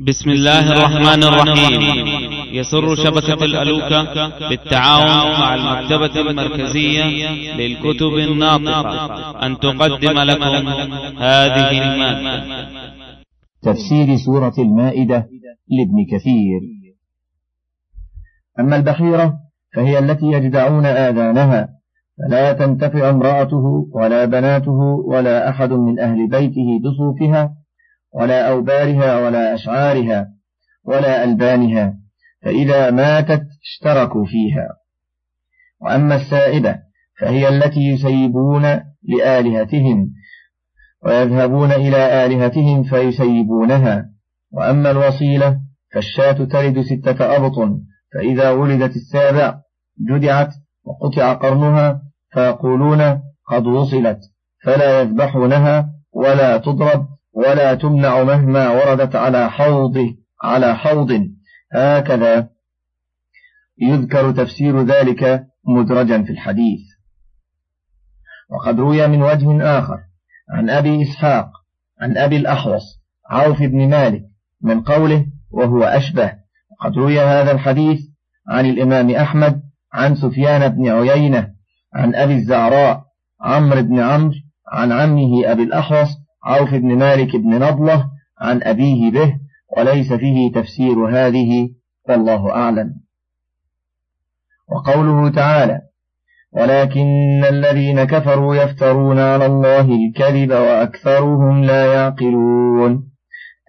بسم الله الرحمن الرحيم. يسر شبكة الألوكة بالتعاون مع المكتبة المركزية للكتب الناطقة. أن تقدم لكم هذه المادة. تفسير سورة المائدة لابن كثير. أما البحيرة فهي التي يجدعون آذانها. فلا تنتفع امرأته ولا بناته ولا أحد من أهل بيته بصوفها ولا أوبارها ولا أشعارها ولا ألبانها فإذا ماتت اشتركوا فيها. وأما السائبة فهي التي يسيبون لآلهتهم ويذهبون إلى آلهتهم فيسيبونها. وأما الوصيلة فالشاة تلد ستة أبطن فإذا ولدت السابع جدعت وقطع قرنها فيقولون قد وصلت فلا يذبحونها ولا تضرب. ولا تمنع مهما وردت على حوض على حوض. هكذا يذكر تفسير ذلك مدرجا في الحديث. وقد روي من وجه آخر عن أبي إسحاق عن أبي الأحوص عوف بن مالك من قوله وهو أشبه. وقد روي هذا الحديث عن الإمام أحمد عن سفيان بن عيينة عن أبي الزعراء عمرو بن عمرو عن عمه أبي الأحوص عوف بن مالك بن نضلة عن أبيه به وليس فيه تفسير هذه والله أعلم. وقوله تعالى ولكن الذين كفروا يفترون على الله الكذب وأكثرهم لا يعقلون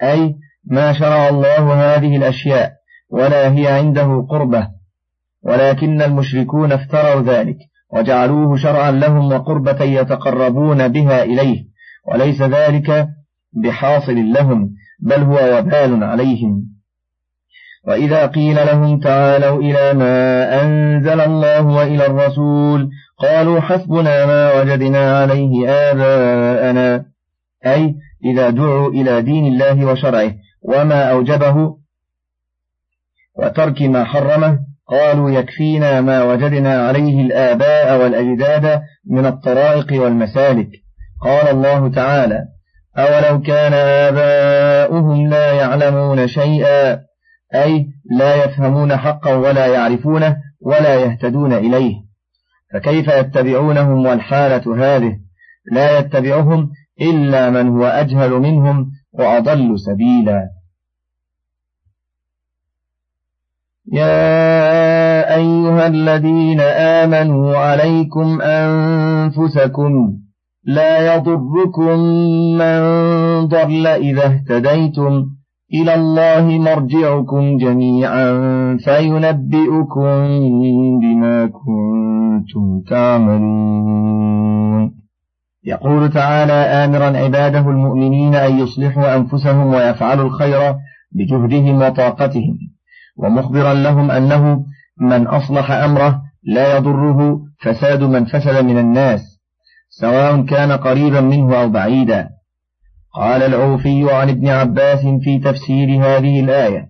أي ما شرع الله هذه الأشياء ولا هي عنده قربة ولكن المشركون افتروا ذلك وجعلوه شرعا لهم وقربة يتقربون بها إليه وليس ذلك بحاصل لهم بل هو وبال عليهم. وإذا قيل لهم تعالوا إلى ما أنزل الله وإلى الرسول قالوا حسبنا ما وجدنا عليه آباءنا. أي إذا دعوا إلى دين الله وشرعه وما أوجبه وترك ما حرمه قالوا يكفينا ما وجدنا عليه الآباء والأجداد من الطرائق والمسالك. قال الله تعالى أولو كان آباؤهم لا يعلمون شيئا أي لا يفهمون حقا ولا يعرفونه ولا يهتدون إليه. فكيف يتبعونهم والحالة هذه؟ لا يتبعهم إلا من هو أجهل منهم وأضل سبيلا. يا أيها الذين آمنوا عليكم أنفسكم لا يضركم من ضل إذا اهتديتم إلى الله مرجعكم جميعا فينبئكم بما كنتم تعملون. يقول تعالى آمرا عباده المؤمنين أن يصلحوا أنفسهم ويفعلوا الخير بجهدهم وطاقتهم. ومخبرا لهم أنه من أصلح أمره لا يضره فساد من فسد من الناس. سواء كان قريبا منه أو بعيدا. قال العوفي عن ابن عباس في تفسير هذه الآية.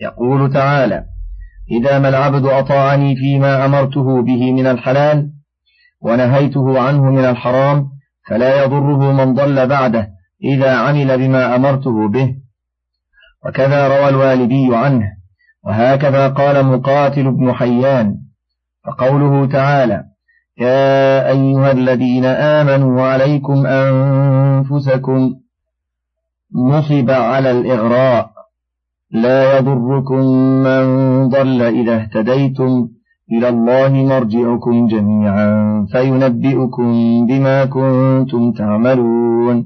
يقول تعالى إذا ما العبد أطاعني فيما أمرته به من الحلال ونهيته عنه من الحرام فلا يضره من ضل بعده إذا عمل بما أمرته به. وكذا روى الوالدي عنه. وهكذا قال مقاتل بن حيان. فقوله تعالى يا أيها الذين آمنوا عليكم أنفسكم نصب على الإغراء. لا يضركم من ضل إذا اهتديتم. إلى الله مرجعكم جميعا فينبئكم بما كنتم تعملون.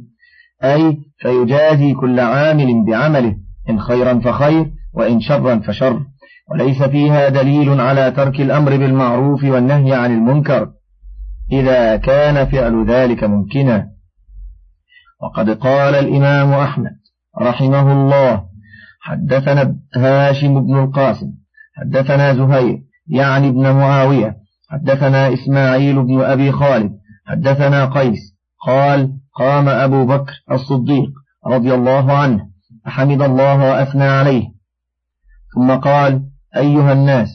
أي فيجازي كل عامل بعمله إن خيرا فخير وإن شرا فشر. وليس فيها دليل على ترك الأمر بالمعروف والنهي عن المنكر. إذا كان فعل ذلك ممكنا. وقد قال الإمام أحمد رحمه الله حدثنا هاشم بن القاسم حدثنا زهير يعني ابن معاوية حدثنا إسماعيل بن أبي خالد حدثنا قيس قال قام أبو بكر الصديق رضي الله عنه فحمد الله وأثنى عليه. ثم قال أيها الناس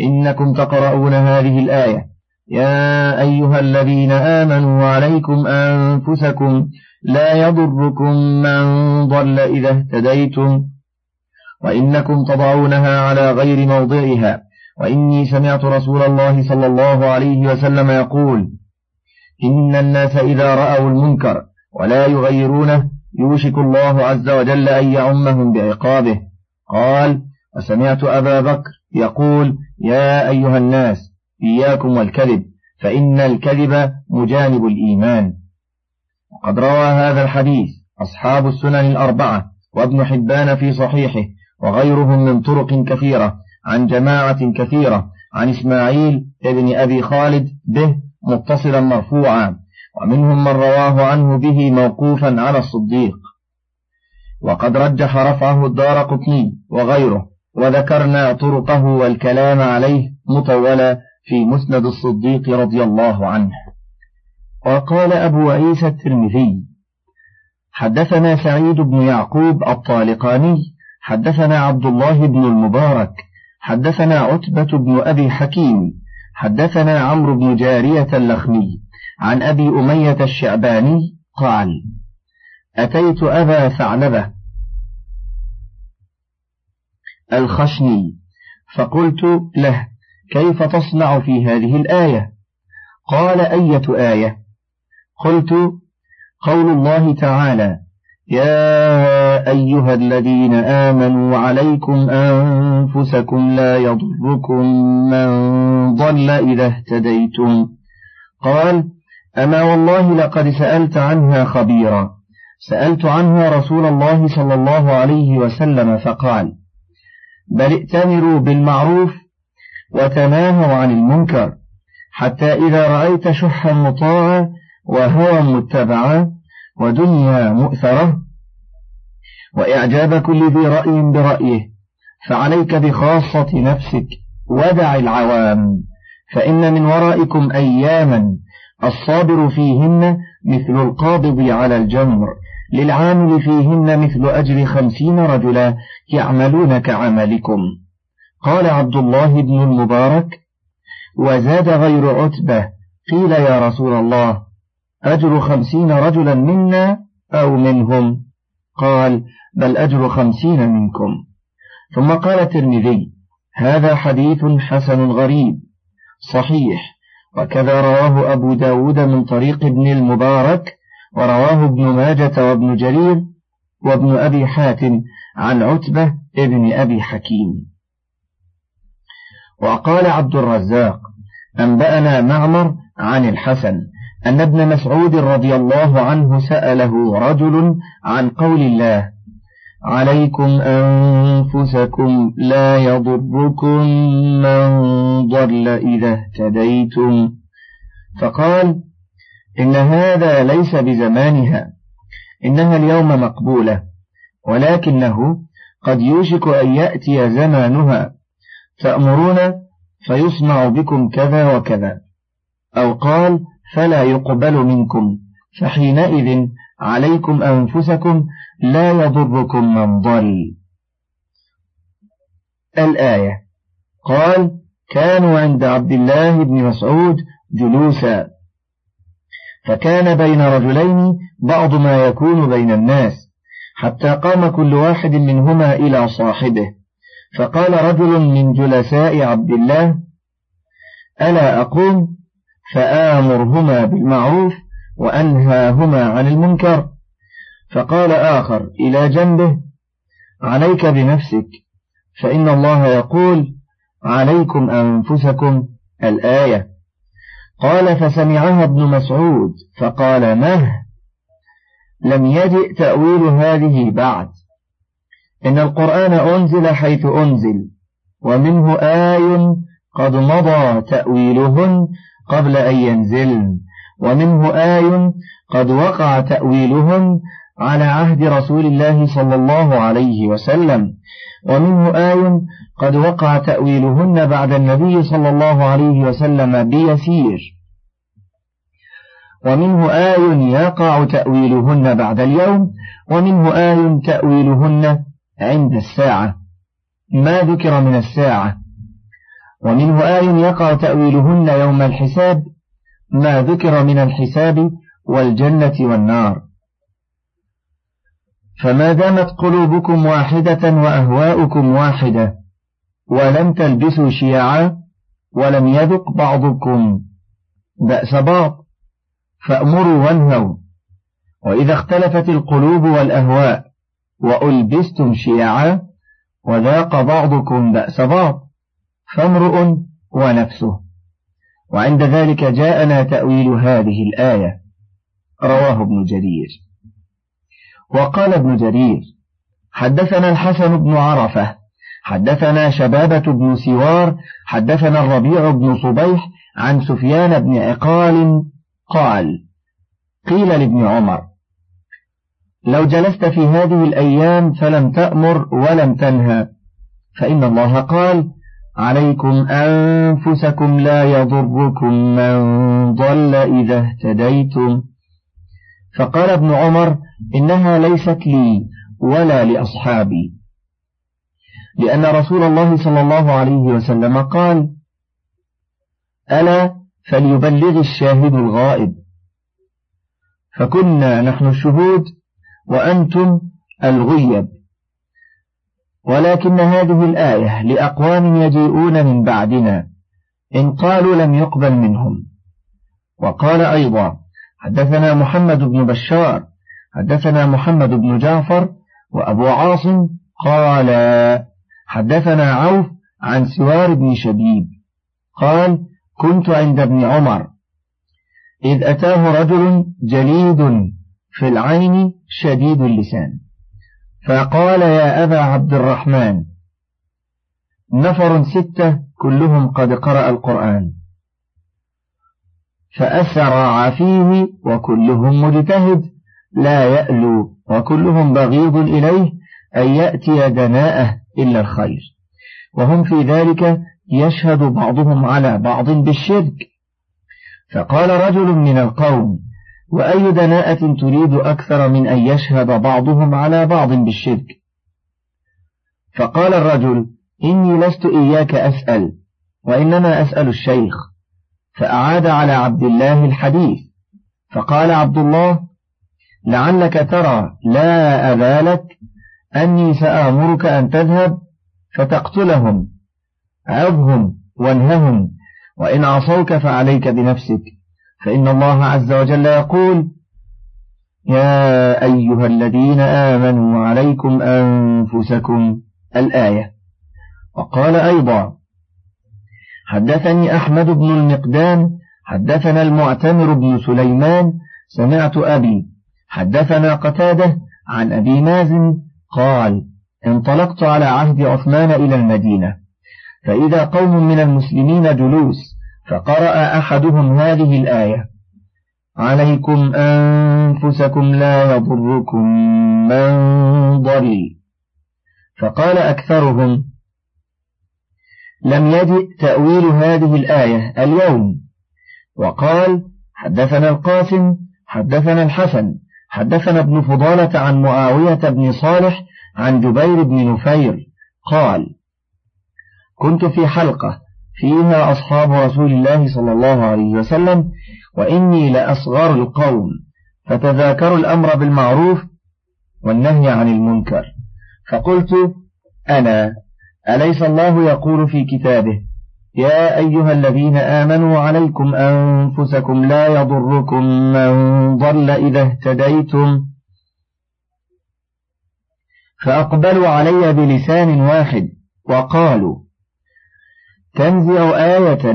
إنكم تقرؤون هذه الآية يا أيها الذين آمنوا عليكم أنفسكم لا يضركم من ضل إذا اهتديتم وإنكم تضعونها على غير موضعها وإني سمعت رسول الله صلى الله عليه وسلم يقول إن الناس إذا رأوا المنكر ولا يغيرونه يوشك الله عز وجل أن يعمهم بعقابه قال وسمعت أبا بكر يقول يا أيها الناس إياكم والكذب فإن الكذب مجانب الإيمان. وقد روى هذا الحديث أصحاب السنن الأربعة وابن حبان في صحيحه وغيرهم من طرق كثيرة عن جماعة كثيرة عن إسماعيل ابن أبي خالد به متصلا مرفوعا ومنهم من رواه عنه به موقوفا على الصديق. وقد رجح رفعه الدار قطني وغيره وذكرنا طرقه والكلام عليه مطولا في مسند الصديق رضي الله عنه. وقال أبو عيسى الترمذي حدثنا سعيد بن يعقوب الطالقاني حدثنا عبد الله بن المبارك حدثنا عتبة بن أبي حكيم حدثنا عمرو بن جارية اللخمي عن أبي أمية الشعباني قال أتيت أبا ثعلبة الخشني فقلت له كيف تصنع في هذه الآية؟ قال أية آية؟ قلت قول الله تعالى يا أيها الذين آمنوا عليكم أنفسكم لا يضركم من ضل إذا اهتديتم. قال أما والله لقد سألت عنها خبيرا. سألت عنها رسول الله صلى الله عليه وسلم فقال بل ائتمروا بالمعروف وتناهوا عن المنكر حتى إذا رأيت شحا مطاعا وهوى متبعا ودنيا مؤثرة. وإعجاب كل ذي رأي برأيه فعليك بخاصة نفسك ودع العوام فإن من ورائكم أياما الصابر فيهن مثل القابض على الجمر للعامل فيهن مثل أجر خمسين رجلا يعملون كعملكم. قال عبد الله بن المبارك وزاد غير عتبة قيل يا رسول الله أجر خمسين رجلا منا أو منهم؟ قال بل أجر خمسين منكم. ثم قال الترمذي هذا حديث حسن غريب صحيح وكذا رواه أبو داود من طريق ابن المبارك ورواه ابن ماجة وابن جرير وابن أبي حاتم عن عتبة ابن أبي حكيم. وقال عبد الرزاق أنبأنا معمر عن الحسن أن ابن مسعود رضي الله عنه سأله رجل عن قول الله عليكم أنفسكم لا يضركم من ضل إذا اهتديتم. فقال إن هذا ليس بزمانها إنها اليوم مقبولة ولكنه قد يوشك أن يأتي زمانها تأمرون فيصنع بكم كذا وكذا. أو قال فلا يقبل منكم. فحينئذ عليكم أنفسكم لا يضركم من ضل. الآية. قال كانوا عند عبد الله بن مسعود جلوسا. فكان بين رجلين بعض ما يكون بين الناس حتى قام كل واحد منهما إلى صاحبه. فقال رجل من جلساء عبد الله ألا أقوم؟ فآمرهما بالمعروف وأنهاهما عن المنكر. فقال آخر إلى جنبه عليك بنفسك فإن الله يقول عليكم أنفسكم الآية. قال فسمعها ابن مسعود فقال مه؟ لم يجئ تأويل هذه بعد. إن القرآن أنزل حيث أنزل ومنه آي قد مضى تأويلهن قبل أن ينزلن ومنه آي قد وقع تأويلهن على عهد رسول الله صلى الله عليه وسلم ومنه آي قد وقع تأويلهن بعد النبي صلى الله عليه وسلم بيسير. ومنه آي يقع تأويلهن بعد اليوم ومنه آي تأويلهن عند الساعة. ما ذكر من الساعة. ومنه آي يقع تأويلهن يوم الحساب. ما ذكر من الحساب والجنة والنار. فما دامت قلوبكم واحدة وأهواؤكم واحدة ولم تلبسوا شيعا ولم يذق بعضكم بأس بعض فأمروا وانهوا. وإذا اختلفت القلوب والأهواء وألبستم شيعا وذاق بعضكم بأس بعض فامرؤ ونفسه. وعند ذلك جاءنا تأويل هذه الآية. رواه ابن جرير. وقال ابن جرير حدثنا الحسن بن عرفة حدثنا شبابة بن سوار حدثنا الربيع بن صبيح عن سفيان بن عقال قال قيل لابن عمر لو جلست في هذه الأيام فلم تأمر ولم تنهى. فإن الله قال عليكم أنفسكم لا يضركم من ضل إذا اهتديتم. فقال ابن عمر إنها ليست لي ولا لأصحابي. لأن رسول الله صلى الله عليه وسلم قال ألا فليبلغ الشاهد الغائب. فكنا نحن الشهود وأنتم الغيب. ولكن هذه الآية لأقوام يجيئون من بعدنا إن قالوا لم يقبل منهم. وقال أيضا حدثنا محمد بن بشار حدثنا محمد بن جعفر وأبو عاصم قال حدثنا عوف عن سوار بن شبيب قال كنت عند ابن عمر. إذ أتاه رجل جليد في العين شديد اللسان. فقال يا أبا عبد الرحمن نفر ستة كلهم قد قرأ القرآن. فأسرع فيه وكلهم مجتهد لا يألو وكلهم بغيض إليه أن يأتي دناءه إلا الخير. وهم في ذلك يشهد بعضهم على بعض بالشرك. فقال رجل من القوم وأي دناءة تريد أكثر من أن يشهد بعضهم على بعض بالشرك. فقال الرجل إني لست إياك أسأل وإنما أسأل الشيخ. فأعاد على عبد الله الحديث. فقال عبد الله لعلك ترى لا أبالك أني سآمرك أن تذهب فتقتلهم. عظهم وانههم وإن عصوك فعليك بنفسك. فإن الله عز وجل يقول يا أيها الذين آمنوا عليكم أنفسكم الآية. وقال أيضا حدثني أحمد بن المقدام حدثنا المعتمر بن سليمان سمعت أبي حدثنا قتادة عن أبي مازن قال انطلقت على عهد عثمان إلى المدينة فإذا قوم من المسلمين جلوس فقرأ أحدهم هذه الآية. عليكم أنفسكم لا يضركم من ضل. فقال أكثرهم لم يجئ تأويل هذه الآية اليوم. وقال حدثنا القاسم حدثنا الحسن حدثنا ابن فضالة عن معاوية بن صالح عن جبير بن نفير. قال كنت في حلقة فيها أصحاب رسول الله صلى الله عليه وسلم وإني لأصغر القوم فتذاكروا الأمر بالمعروف والنهي عن المنكر. فقلت أنا أليس الله يقول في كتابه يا أيها الذين آمنوا عليكم أنفسكم لا يضركم من ضل إذا اهتديتم. فأقبلوا علي بلسان واحد وقالوا تنزع آية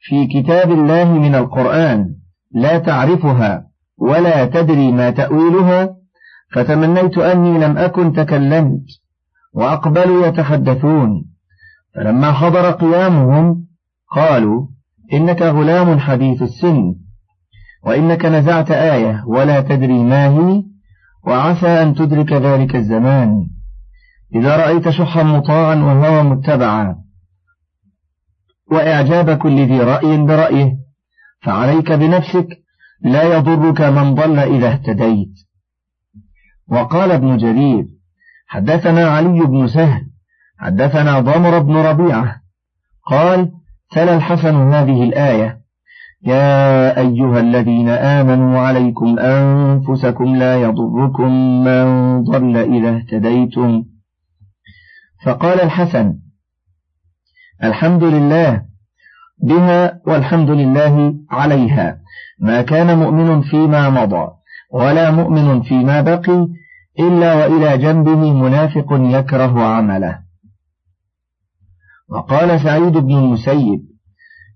في كتاب الله من القرآن لا تعرفها ولا تدري ما تأويلها فتمنيت أني لم أكن تكلمت وأقبلوا يتحدثون. فلما حضر قيامهم قالوا إنك غلام حديث السن وإنك نزعت آية ولا تدري ما هي وعسى أن تدرك ذلك الزمان. إذا رأيت شحا مطاعا وهوى متبعا وإعجاب كل ذي رأي برأيه فعليك بنفسك لا يضرك من ضل إذا اهتديت. وقال ابن جرير حدثنا علي بن سهل حدثنا ضمر بن ربيعة قال تلا الحسن هذه الآية يا أيها الذين آمنوا عليكم أنفسكم لا يضركم من ضل إذا اهتديتم. فقال الحسن الحمد لله بها والحمد لله عليها ما كان مؤمن فيما مضى ولا مؤمن فيما بقي إلا وإلى جنبه منافق يكره عمله. وقال سعيد بن المسيب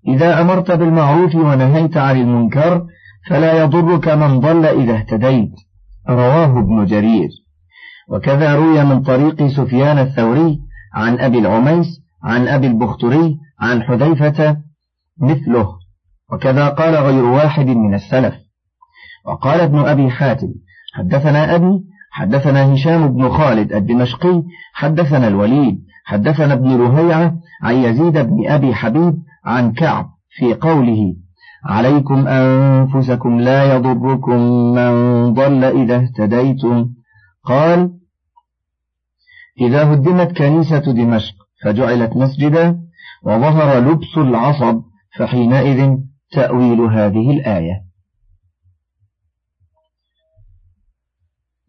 إذا أمرت بالمعروف ونهيت عن المنكر فلا يضرك من ضل إذا اهتديت. رواه ابن جرير. وكذا روي من طريق سفيان الثوري عن أبي العميس عن أبي البختري عن حذيفة مثله. وكذا قال غير واحد من السلف. وقال ابن أبي حاتم حدثنا أبي حدثنا هشام بن خالد الدمشقي حدثنا الوليد حدثنا ابن رهيعة عن يزيد بن أبي حبيب عن كعب في قوله عليكم أنفسكم لا يضركم من ضل إذا اهتديتم. قال إذا هدمت كنيسة دمشق فجعلت مسجدا وظهر لبس العصب فحينئذ تأويل هذه الآية.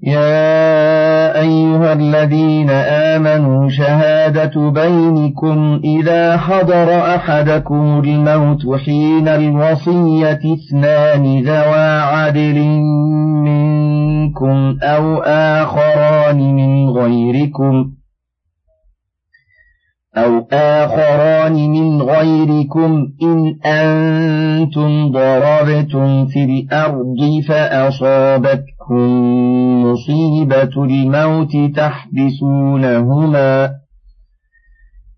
يا أيها الذين آمنوا شهادة بينكم إذا حضر أحدكم الموت حين الوصية اثنان ذوى عدل منكم أو آخران من غيركم أو آخران من غيركم إن أنتم ضربتم في الأرض فأصابتكم مصيبة الموت تحبسونهما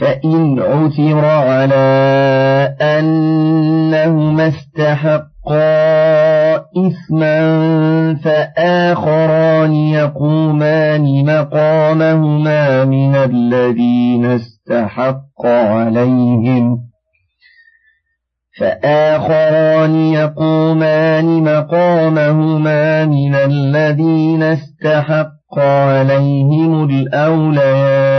فإن عثر على أنهما استحقا إثما فآخران يقومان مقامهما من الذين استحق عليهم فآخران يقومان مقامهما من الذين استحق عليهم الأوليان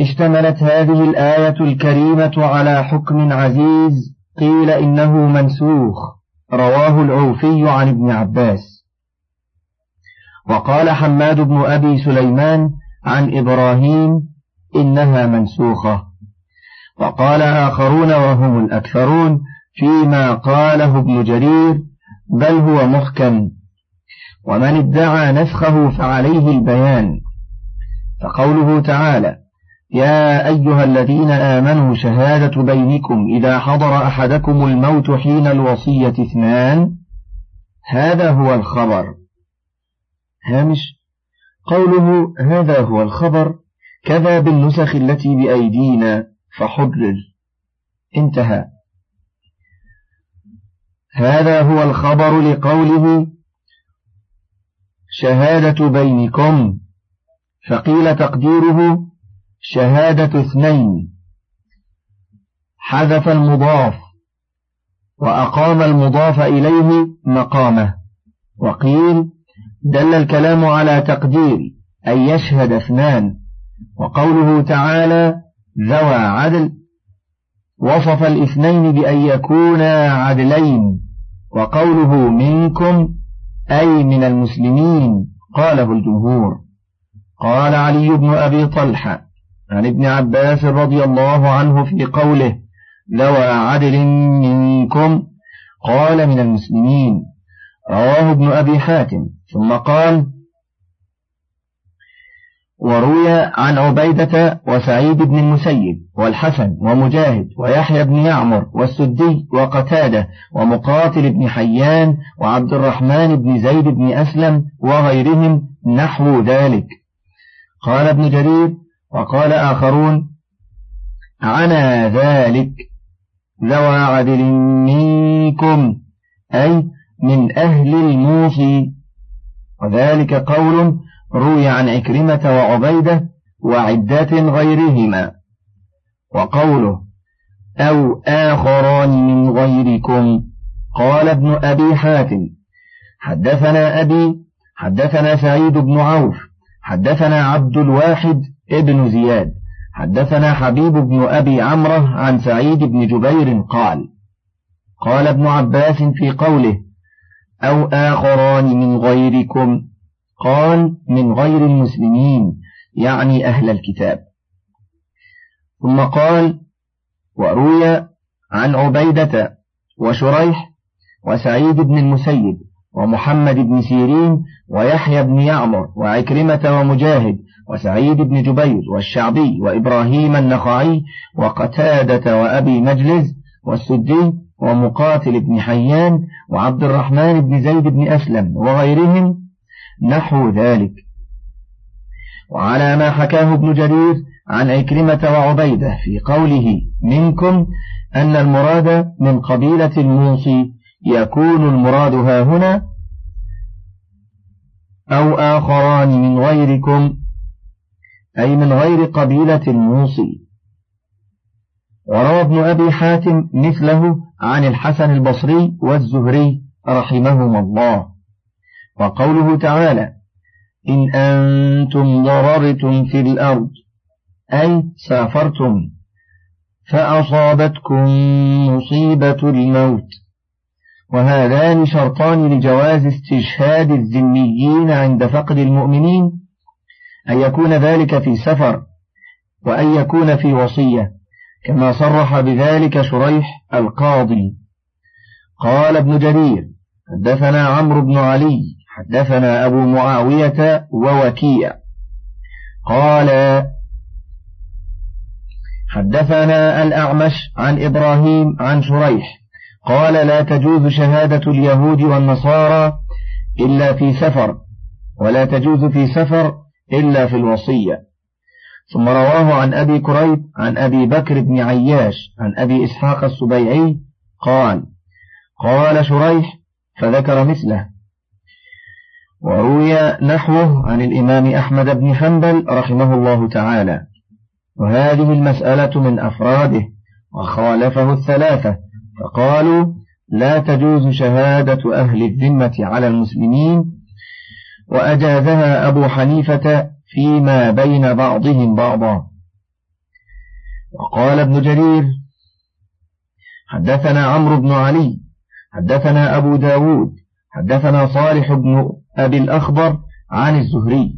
اشتملت هذه الآية الكريمة على حكم عزيز قيل إنه منسوخ. رواه العوفي عن ابن عباس. وقال حماد بن أبي سليمان عن إبراهيم إنها منسوخة. وقال آخرون وهم الأكثرون فيما قاله ابن جرير بل هو محكم. ومن ادعى نسخه فعليه البيان. فقوله تعالى يا أيها الذين آمنوا شهادة بينكم إذا حضر أحدكم الموت حين الوصية اثنان هذا هو الخبر. هامش قوله هذا هو الخبر كذا بالنسخ التي بأيدينا فحرر. انتهى. هذا هو الخبر لقوله شهادة بينكم فقيل تقديره شهادة اثنين. حذف المضاف وأقام المضاف إليه مقامه. وقيل دل الكلام على تقدير أن يشهد اثنان. وقوله تعالى ذوى عدل. وصف الاثنين بأن يكونا عدلين. وقوله منكم أي من المسلمين قاله الجمهور. قال علي بن أبي طلحة عن ابن عباس رضي الله عنه في قوله ذوى عدل منكم قال من المسلمين. رواه ابن أبي حاتم. ثم قال وروي عن عبيدة وسعيد بن المسيب والحسن ومجاهد ويحيى بن يعمر والسدي وقتادة ومقاتل بن حيان وعبد الرحمن بن زيد بن أسلم وغيرهم نحو ذلك. قال ابن جرير وقال آخرون عنا ذلك ذوى عدل منكم أي من أهل الموصي وذلك قول روي عن عكرمة وعبيدة وعدات غيرهما. وقوله أو آخران من غيركم. قال ابن أبي حاتم حدثنا أبي حدثنا سعيد بن عوف حدثنا عبد الواحد ابن زياد. حدثنا حبيب بن أبي عمرة عن سعيد بن جبير قال قال ابن عباس في قوله أو آخران من غيركم؟ قال من غير المسلمين يعني أهل الكتاب. ثم قال وروي عن عبيدة وشريح وسعيد بن المسيب. ومحمد بن سيرين ويحيى بن يعمر وعكرمة ومجاهد وسعيد بن جبير والشعبي وإبراهيم النخعي وقتادة وأبي مجلس والسدي ومقاتل بن حيان وعبد الرحمن بن زيد بن أسلم وغيرهم. نحو ذلك. وعلى ما حكاه ابن جرير عن عكرمة وعبيدة في قوله منكم أن المراد من قبيلة الموصي يكون المراد ها هنا أو آخران من غيركم أي من غير قبيلة الموصي وروى ابن أبي حاتم مثله عن الحسن البصري والزهري رحمهما الله. وقوله تعالى إن أنتم ضررتم في الأرض أي سافرتم فأصابتكم مصيبة الموت. وهذان شرطان لجواز استشهاد الذميين عند فقد المؤمنين أن يكون ذلك في سفر وأن يكون في وصية كما صرح بذلك شريح القاضي. قال ابن جرير حدثنا عمرو بن علي حدثنا أبو معاوية ووكيع. قال حدثنا الأعمش عن إبراهيم عن شريح قال لا تجوز شهادة اليهود والنصارى إلا في سفر ولا تجوز في سفر إلا في الوصية. ثم رواه عن أبي كريب عن أبي بكر بن عياش عن أبي إسحاق السبيعي قال قال شريح فذكر مثله. وروي نحوه عن الإمام أحمد بن حنبل رحمه الله تعالى. وهذه المسألة من أفراده وخالفه الثلاثة. فقالوا لا تجوز شهادة أهل الذمة على المسلمين وأجازها أبو حنيفة فيما بين بعضهم بعضا. وقال ابن جرير حدثنا عمرو بن علي حدثنا أبو داود حدثنا صالح بن أبي الأخضر عن الزهري.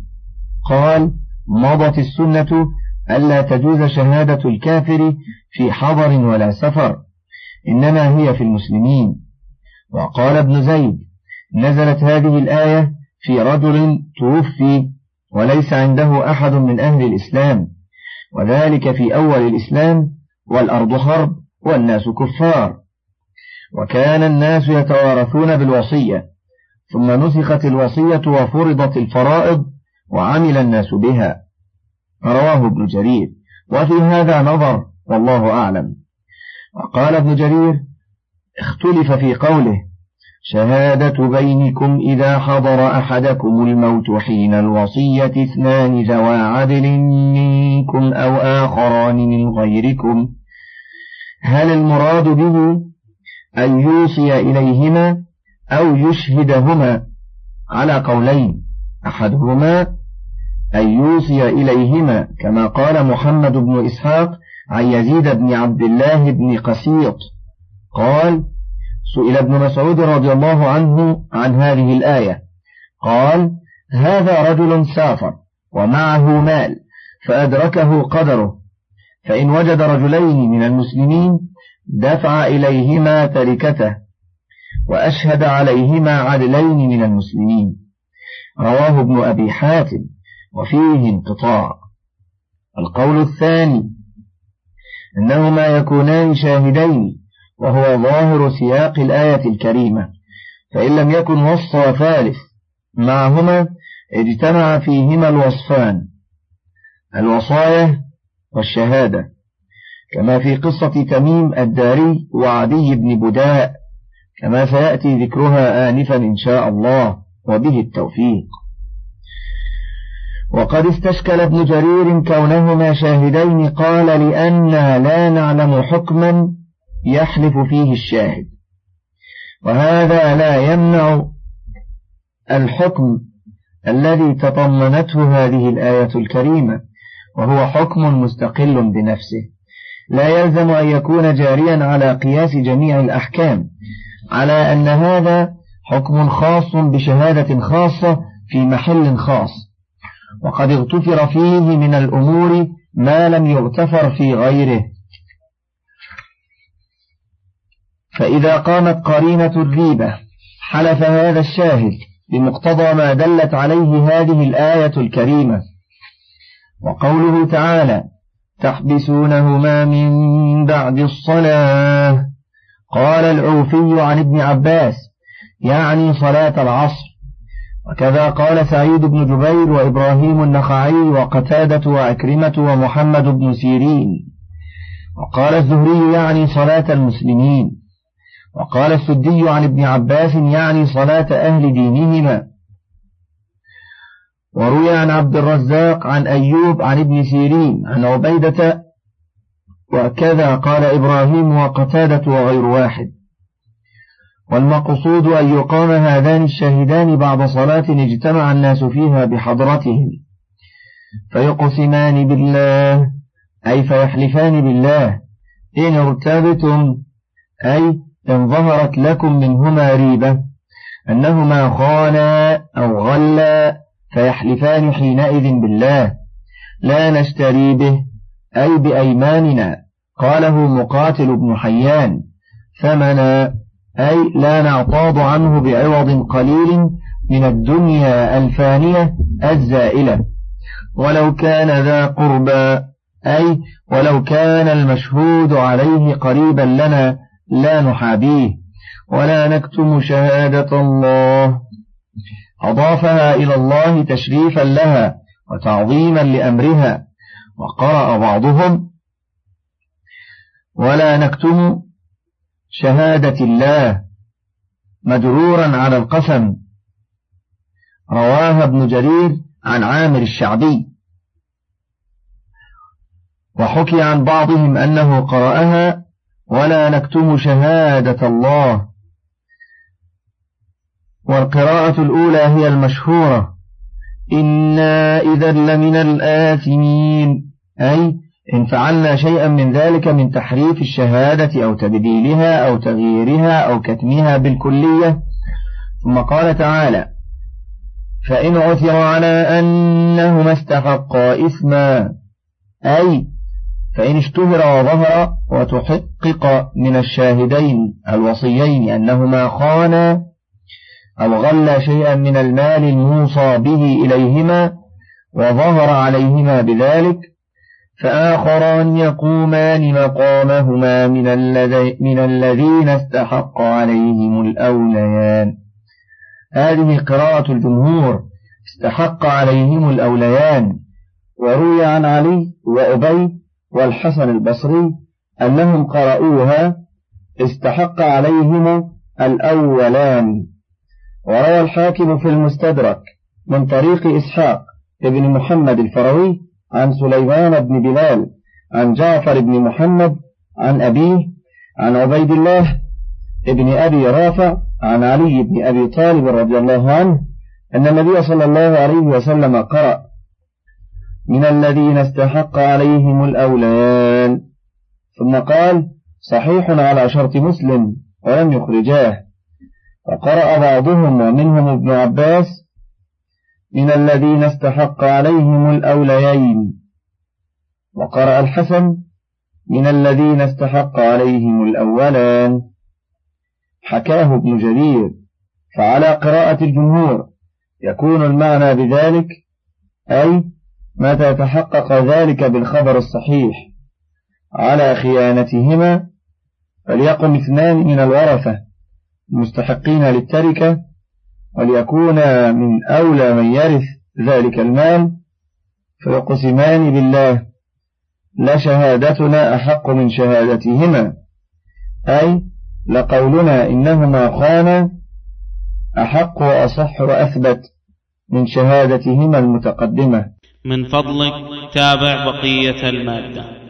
قال مضت السنة ألا تجوز شهادة الكافر في حضر ولا سفر. إنما هي في المسلمين. وقال ابن زيد نزلت هذه الآية في رجل توفي وليس عنده أحد من أهل الإسلام. وذلك في أول الإسلام والأرض حرب والناس كفار. وكان الناس يتوارثون بالوصية ثم نسخت الوصية وفرضت الفرائض وعمل الناس بها. رواه ابن جرير. وفي هذا نظر والله أعلم. وقال ابن جرير اختلف في قوله شهادة بينكم إذا حضر أحدكم الموت حين الوصية اثنان ذوى عدل منكم أو آخران من غيركم هل المراد به أن يوصي إليهما أو يشهدهما؟ على قولين أحدهما أن يوصي إليهما كما قال محمد بن إسحاق عن يزيد بن عبد الله بن قسيط. قال سئل ابن مسعود رضي الله عنه عن هذه الآية. قال هذا رجل سافر ومعه مال فأدركه قدره فإن وجد رجلين من المسلمين دفع إليهما تركته وأشهد عليهما عدلين من المسلمين. رواه ابن أبي حاتم وفيه انقطاع. القول الثاني أنهما يكونان شاهدين وهو ظاهر سياق الآية الكريمة. فإن لم يكن وصف ثالث معهما اجتمع فيهما الوصفان الوصايا والشهادة. كما في قصة تميم الداري وعدي بن بداء كما سيأتي ذكرها آنفا إن شاء الله وبه التوفيق. وقد استشكل ابن جرير كونهما شاهدين قال لأنا لا نعلم حكما يحلف فيه الشاهد. وهذا لا يمنع الحكم الذي تضمنته هذه الآية الكريمة وهو حكم مستقل بنفسه. لا يلزم أن يكون جاريا على قياس جميع الأحكام على أن هذا حكم خاص بشهادة خاصة في محل خاص. وقد اغتفر فيه من الأمور ما لم يغتفر في غيره. فإذا قامت قرينة الريبة حلف هذا الشاهد بمقتضى ما دلت عليه هذه الآية الكريمة. وقوله تعالى تحبسونهما من بعد الصلاة قال العوفي عن ابن عباس يعني صلاة العصر وكذا قال سعيد بن جبير وإبراهيم النخعي وقتادة وأكرمة ومحمد بن سيرين. وقال الزهري يعني صلاة المسلمين. وقال السدي عن ابن عباس يعني صلاة أهل دينهما. وروي عن عبد الرزاق عن أيوب عن ابن سيرين عن عبيدة. وكذا قال إبراهيم وقتادة وغير واحد. والمقصود أن يقام هذان الشاهدان بعد صلاة اجتمع الناس فيها بحضرتهم. فيقسمان بالله أي فيحلفان بالله. إن ارتبتم أي إن ظهرت لكم منهما ريبة أنهما خانا أو غلا فيحلفان حينئذ بالله. لا نشتري به أي بأيماننا قاله مقاتل بن حيان. ثمنا أي لا نعتاض عنه بعوض قليل من الدنيا الفانية الزائلة. ولو كان ذا قربى أي ولو كان المشهود عليه قريبا لنا لا نحابيه. ولا نكتم شهادة الله. أضافها إلى الله تشريفا لها وتعظيما لأمرها. وقرأ بعضهم ولا نكتم شهادة الله مجرورا على القسم. رواها ابن جرير عن عامر الشعبي. وحكي عن بعضهم أنه قرأها ولا نكتم شهادة الله والقراءة الأولى هي المشهورة إنا إذا لمن الآثمين أي إن فعلنا شيئا من ذلك من تحريف الشهادة أو تبديلها أو تغييرها أو كتمها بالكلية. ثم قال تعالى فإن عثر على أنهما استحقا إثما أي فإن اشتهر وظهر وتحقق من الشاهدين الوصيين أنهما خانا أو غلا شيئا من المال الموصى به إليهما وظهر عليهما بذلك فآخران يقومان مقامهما من, من الذين استحق عليهم الأوليان. هذه قراءة الجمهور. استحق عليهم الأوليان. وروي عن علي وأبي والحسن البصري أنهم قرأوها. استحق عليهم الأولان. وروى الحاكم في المستدرك من طريق إسحاق ابن محمد الفروي عن سليمان بن بلال عن جعفر بن محمد عن أبيه عن عبيد الله ابن أبي رافع عن علي بن أبي طالب رضي الله عنه أن النبي صلى الله عليه وسلم قرأ من الذين استحق عليهم الأولان ثم قال صحيح على شرط مسلم ولم يخرجاه فقرأ بعضهم ومنهم ابن عباس من الذين استحق عليهم الأوليين. وقرأ الحسن من الذين استحق عليهم الأولان. حكاه ابن جرير فعلى قراءة الجمهور يكون المعنى بذلك أي متى تحقق ذلك بالخبر الصحيح. على خيانتهما فليقم اثنان من الورثة المستحقين للتركة وليكون من أولى من يرث ذلك المال فيقسمان بالله. لشهادتنا أحق من شهادتهما. أي لقولنا إنهما خانا أحق وأصح وأثبت من شهادتهما المتقدمة. من فضلك تابع بقية المادة.